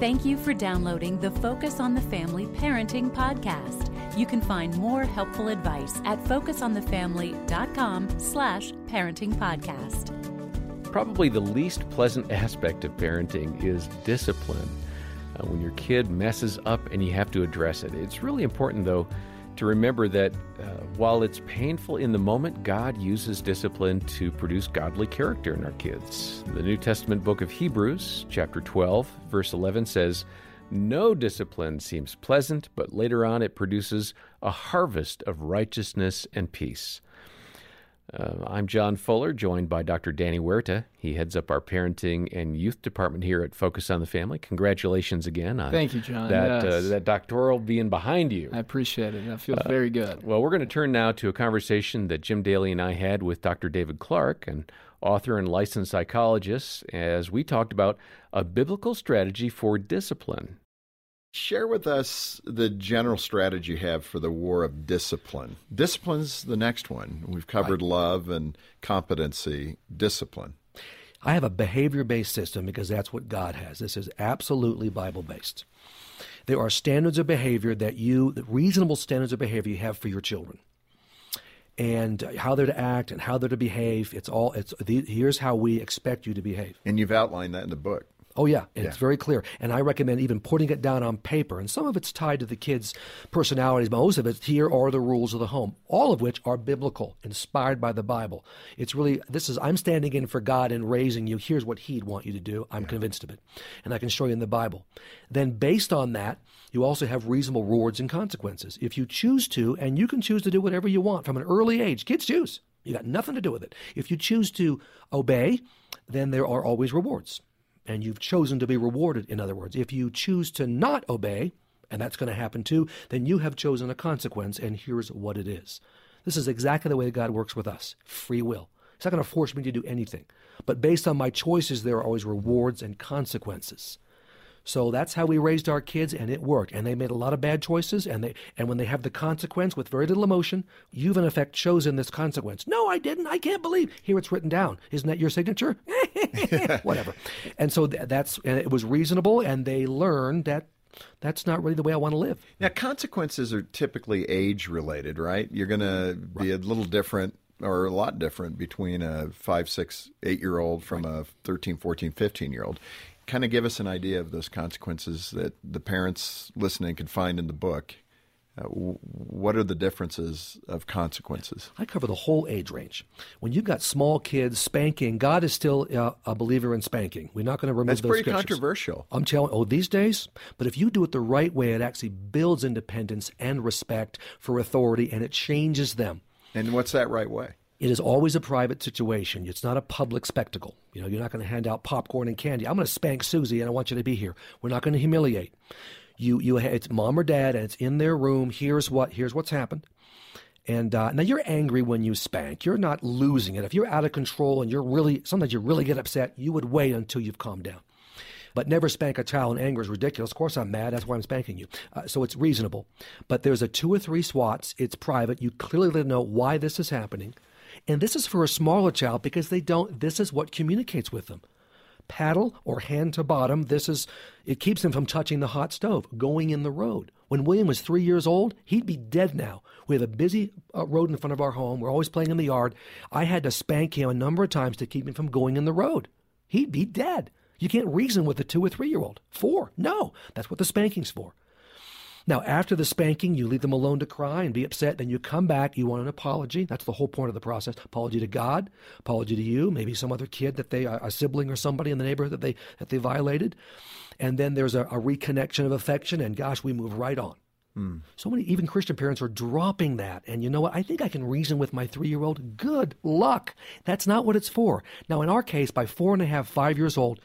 Thank you for downloading the Focus on the Family Parenting Podcast. You can find more helpful advice at focusonthefamily.com slash parenting podcast. Probably the least pleasant aspect of parenting is discipline. Uh, when your kid messes up and you have to address it. It's really important, though, to remember that uh, while it's painful in the moment, God uses discipline to produce godly character in our kids. The New Testament book of Hebrews, chapter 12, verse 11 says, No discipline seems pleasant, but later on it produces a harvest of righteousness and peace. Uh, I'm John Fuller, joined by Dr. Danny Huerta. He heads up our parenting and youth department here at Focus on the Family. Congratulations again on Thank you, John. that, uh, that doctoral being behind you. I appreciate it. I feel Uh, very good. Well, we're going to turn now to a conversation that Jim Daly and I had with Dr. David Clarke, an author and licensed psychologist, as we talked about a biblical strategy for discipline. Share with us the general strategy you have for the war of discipline. Discipline's the next one. We've covered love and competency, discipline. I have a behavior based system because that's what God has. This is absolutely Bible based. There are standards of behavior that you, the reasonable standards of behavior you have for your children. And how they're to act and how they're to behave. It's all, it's, the, here's how we expect you to behave. And you've outlined that in the book. Oh yeah, it's Yeah. very clear, and I recommend even putting it down on paper. And some of it's tied to the kids' personalities, but most of it here are the rules of the home, all of which are biblical, inspired by the Bible. It's really this is I'm standing in for God and raising you. Here's what He'd want you to do. I'm convinced of it, and I can show you in the Bible. Then, based on that, you also have reasonable rewards and consequences. If you choose to, and you can choose to do whatever you want from an early age. Kids choose. You got nothing to do with it. If you choose to obey, then there are always rewards and you've chosen to be rewarded, in other words. If you choose to not obey, and that's going to happen too, then you have chosen a consequence, and here's what it is. This is exactly the way God works with us free will. He's not going to force me to do anything. But based on my choices, there are always rewards and consequences. So that's how we raised our kids, and it worked. And they made a lot of bad choices, and they and when they have the consequence with very little emotion, you've in effect chosen this consequence. No, I didn't. I can't believe. Here it's written down. Isn't that your signature? Whatever. And so th- that's and it was reasonable, and they learned that that's not really the way I want to live. Now, consequences are typically age related, right? You're going to be a little different or a lot different between a five, six, eight year old from a 13, 14, 15 year old. Kind of give us an idea of those consequences that the parents listening can find in the book. Uh, what are the differences of consequences? I cover the whole age range. When you've got small kids spanking, God is still uh, a believer in spanking. We're not going to remove those. That's those pretty scriptures. controversial. I'm telling oh these days, but if you do it the right way, it actually builds independence and respect for authority, and it changes them. And what's that right way? It is always a private situation. It's not a public spectacle. You know, you're not going to hand out popcorn and candy. I'm going to spank Susie, and I want you to be here. We're not going to humiliate. You, you, it's mom or dad, and it's in their room. Here's what, here's what's happened. And uh, now you're angry when you spank. You're not losing it. If you're out of control and you're really, sometimes you really get upset, you would wait until you've calmed down. But never spank a child in anger is ridiculous. Of course, I'm mad. That's why I'm spanking you. Uh, so it's reasonable. But there's a two or three swats. It's private. You clearly know why this is happening. And this is for a smaller child because they don't, this is what communicates with them. Paddle or hand to bottom, this is, it keeps them from touching the hot stove, going in the road. When William was three years old, he'd be dead now. We have a busy uh, road in front of our home. We're always playing in the yard. I had to spank him a number of times to keep him from going in the road. He'd be dead. You can't reason with a two or three year old. Four. No. That's what the spanking's for. Now, after the spanking, you leave them alone to cry and be upset. Then you come back. You want an apology. That's the whole point of the process. Apology to God, apology to you, maybe some other kid that they, a sibling or somebody in the neighborhood that they that they violated, and then there's a, a reconnection of affection. And gosh, we move right on. Hmm. So many, even Christian parents are dropping that. And you know what? I think I can reason with my three year old. Good luck. That's not what it's for. Now, in our case, by four and a half, five years old,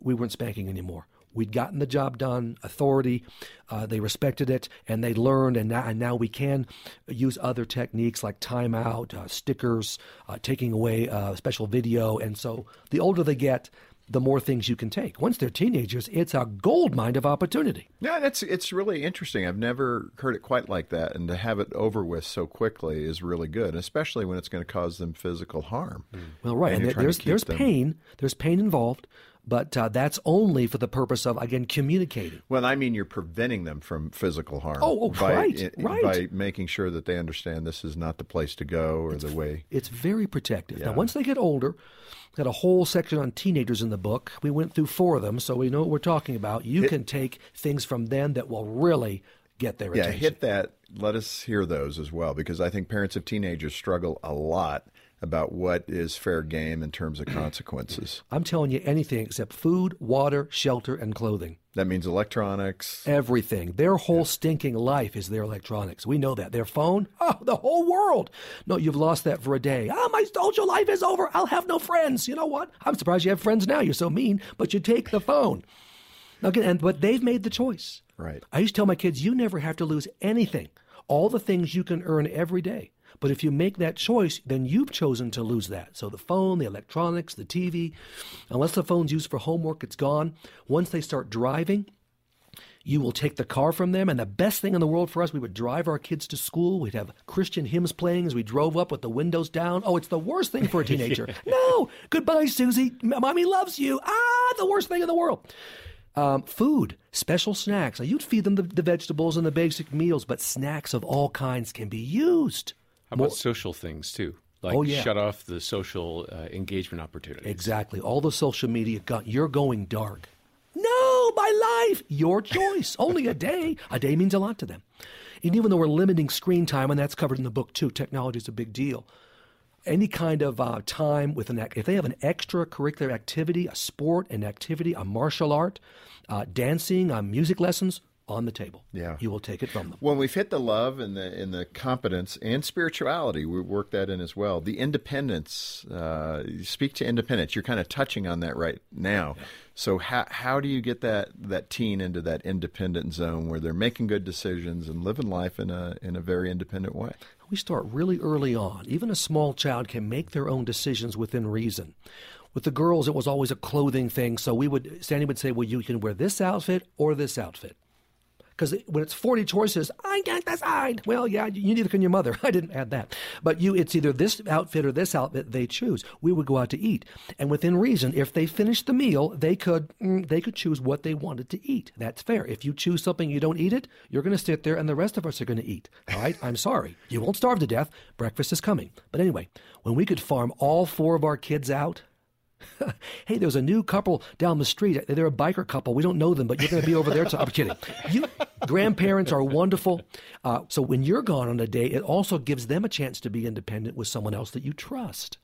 we weren't spanking anymore. We'd gotten the job done, authority, uh, they respected it, and they learned, and now, and now we can use other techniques like timeout, uh, stickers, uh, taking away uh, special video. And so the older they get, the more things you can take. Once they're teenagers, it's a gold mine of opportunity. Yeah, that's it's really interesting. I've never heard it quite like that, and to have it over with so quickly is really good, especially when it's going to cause them physical harm. Well, right, And and, you're there- trying to there's there's them- pain. There's pain involved. But uh, that's only for the purpose of again communicating. Well, I mean, you're preventing them from physical harm. Oh, oh, by, right, i- right. By making sure that they understand this is not the place to go or the way. It's very protective. Now, once they get older, got a whole section on teenagers in the book. We went through four of them, so we know what we're talking about. You can take things from them that will really get their Yeah, attention. hit that. Let us hear those as well, because I think parents of teenagers struggle a lot about what is fair game in terms of consequences. I'm telling you anything except food, water, shelter, and clothing. That means electronics. Everything. Their whole stinking life is their electronics. We know that. Their phone, oh, the whole world. No, you've lost that for a day. Oh, my social life is over. I'll have no friends. You know what? I'm surprised you have friends now. You're so mean, but you take the phone. Again, and, but they've made the choice. Right. I used to tell my kids, you never have to lose anything. All the things you can earn every day. But if you make that choice, then you've chosen to lose that. So the phone, the electronics, the TV, unless the phone's used for homework, it's gone. Once they start driving, you will take the car from them. And the best thing in the world for us, we would drive our kids to school. We'd have Christian hymns playing as we drove up with the windows down. Oh, it's the worst thing for a teenager. no, goodbye, Susie. Mommy loves you. Ah, the worst thing in the world. Um, food, special snacks. Now, you'd feed them the, the vegetables and the basic meals, but snacks of all kinds can be used. How about social things too? Like Oh, yeah. shut off the social uh, engagement opportunities. Exactly. All the social media, got, you're going dark. No, my life, your choice. Only a day. A day means a lot to them. And even though we're limiting screen time, and that's covered in the book too, technology is a big deal. Any kind of uh, time with an ac- if they have an extracurricular activity, a sport, an activity, a martial art, uh, dancing, uh, music lessons on the table. Yeah. you will take it from them. When we've hit the love and the and the competence and spirituality, we work that in as well. The independence, uh, speak to independence. You're kind of touching on that right now. So how how do you get that that teen into that independent zone where they're making good decisions and living life in a in a very independent way? We start really early on. Even a small child can make their own decisions within reason. With the girls, it was always a clothing thing. So we would, Sandy would say, well, you can wear this outfit or this outfit. Because when it's 40 choices, I can't decide. Well, yeah, you neither can your mother. I didn't add that. But you, it's either this outfit or this outfit they choose. We would go out to eat. And within reason, if they finished the meal, they could, mm, they could choose what they wanted to eat. That's fair. If you choose something you don't eat it, you're going to sit there and the rest of us are going to eat. All right? I'm sorry. You won't starve to death. Breakfast is coming. But anyway, when we could farm all four of our kids out, hey, there's a new couple down the street. They're a biker couple. We don't know them, but you're going to be over there. To, I'm kidding. You, grandparents are wonderful. Uh, so when you're gone on a day, it also gives them a chance to be independent with someone else that you trust.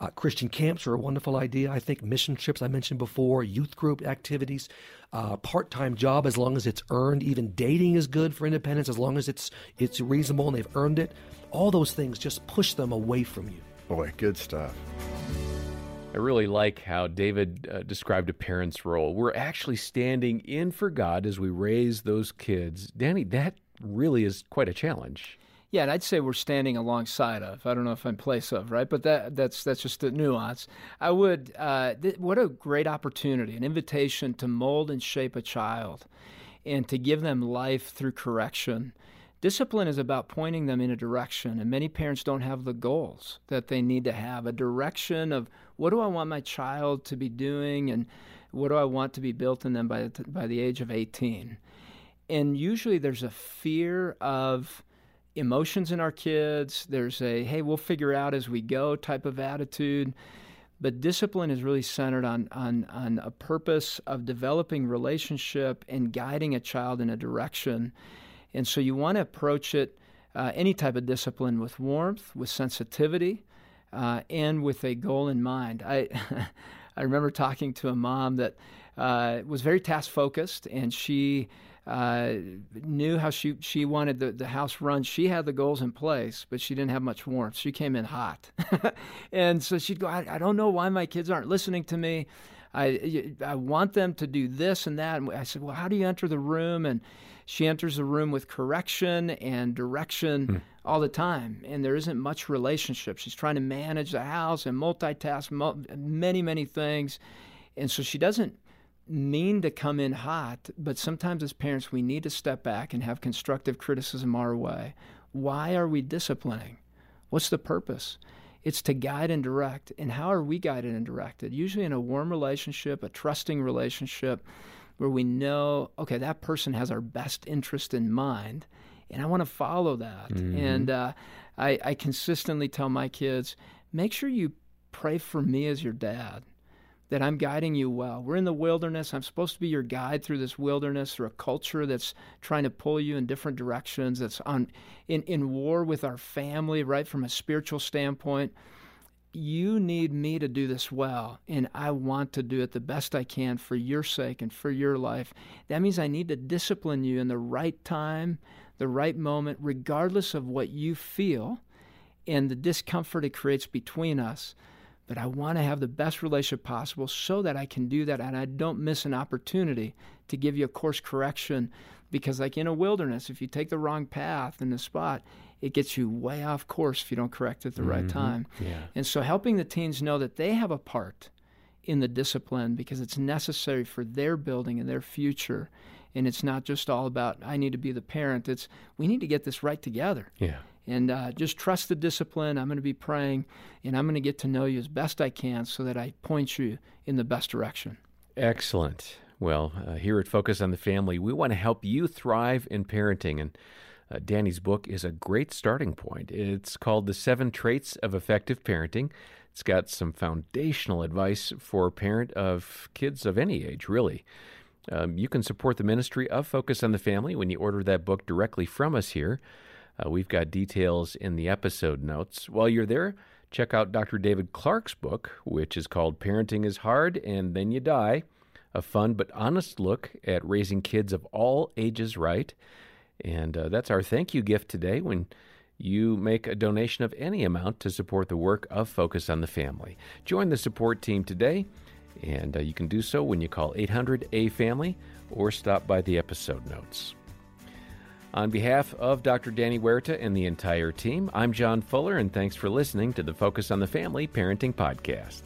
Uh, Christian camps are a wonderful idea. I think mission trips I mentioned before, youth group activities, uh, part-time job as long as it's earned. Even dating is good for independence as long as it's it's reasonable and they've earned it. All those things just push them away from you. Boy, good stuff. I really like how David uh, described a parent's role. We're actually standing in for God as we raise those kids. Danny, that really is quite a challenge. Yeah, and I'd say we're standing alongside of. I don't know if I'm place of, right? But that that's that's just a nuance. I would. Uh, th- what a great opportunity, an invitation to mold and shape a child, and to give them life through correction. Discipline is about pointing them in a direction, and many parents don't have the goals that they need to have a direction of what do I want my child to be doing, and what do I want to be built in them by the, by the age of 18. And usually there's a fear of emotions in our kids. There's a, hey, we'll figure out as we go type of attitude. But discipline is really centered on, on, on a purpose of developing relationship and guiding a child in a direction. And so you want to approach it, uh, any type of discipline, with warmth, with sensitivity, uh, and with a goal in mind. I, I remember talking to a mom that uh, was very task focused, and she uh, knew how she she wanted the, the house run. She had the goals in place, but she didn't have much warmth. She came in hot, and so she'd go, I, "I don't know why my kids aren't listening to me. I I want them to do this and that." And I said, "Well, how do you enter the room?" And she enters the room with correction and direction hmm. all the time, and there isn't much relationship. She's trying to manage the house and multitask mul- many many things, and so she doesn't mean to come in hot, but sometimes as parents, we need to step back and have constructive criticism our way. Why are we disciplining? What's the purpose? It's to guide and direct. And how are we guided and directed? Usually in a warm relationship, a trusting relationship, where we know, okay, that person has our best interest in mind, and I want to follow that. Mm-hmm. And uh, I, I consistently tell my kids, make sure you pray for me as your dad that I'm guiding you well. We're in the wilderness. I'm supposed to be your guide through this wilderness, through a culture that's trying to pull you in different directions, that's on in, in war with our family, right, from a spiritual standpoint. You need me to do this well, and I want to do it the best I can for your sake and for your life. That means I need to discipline you in the right time, the right moment, regardless of what you feel and the discomfort it creates between us but I want to have the best relationship possible so that I can do that and I don't miss an opportunity to give you a course correction because like in a wilderness if you take the wrong path in the spot it gets you way off course if you don't correct at the mm-hmm. right time. Yeah. And so helping the teens know that they have a part in the discipline because it's necessary for their building and their future and it's not just all about I need to be the parent. It's we need to get this right together. Yeah and uh, just trust the discipline. I'm going to be praying, and I'm going to get to know you as best I can so that I point you in the best direction. Excellent. Well, uh, here at Focus on the Family, we want to help you thrive in parenting. And uh, Danny's book is a great starting point. It's called The Seven Traits of Effective Parenting. It's got some foundational advice for a parent of kids of any age, really. Um, you can support the ministry of Focus on the Family when you order that book directly from us here. Uh, we've got details in the episode notes. While you're there, check out Dr. David Clarke's book, which is called Parenting is Hard and Then You Die a fun but honest look at raising kids of all ages right. And uh, that's our thank you gift today when you make a donation of any amount to support the work of Focus on the Family. Join the support team today, and uh, you can do so when you call 800 A Family or stop by the episode notes. On behalf of Dr. Danny Huerta and the entire team, I'm John Fuller, and thanks for listening to the Focus on the Family Parenting Podcast.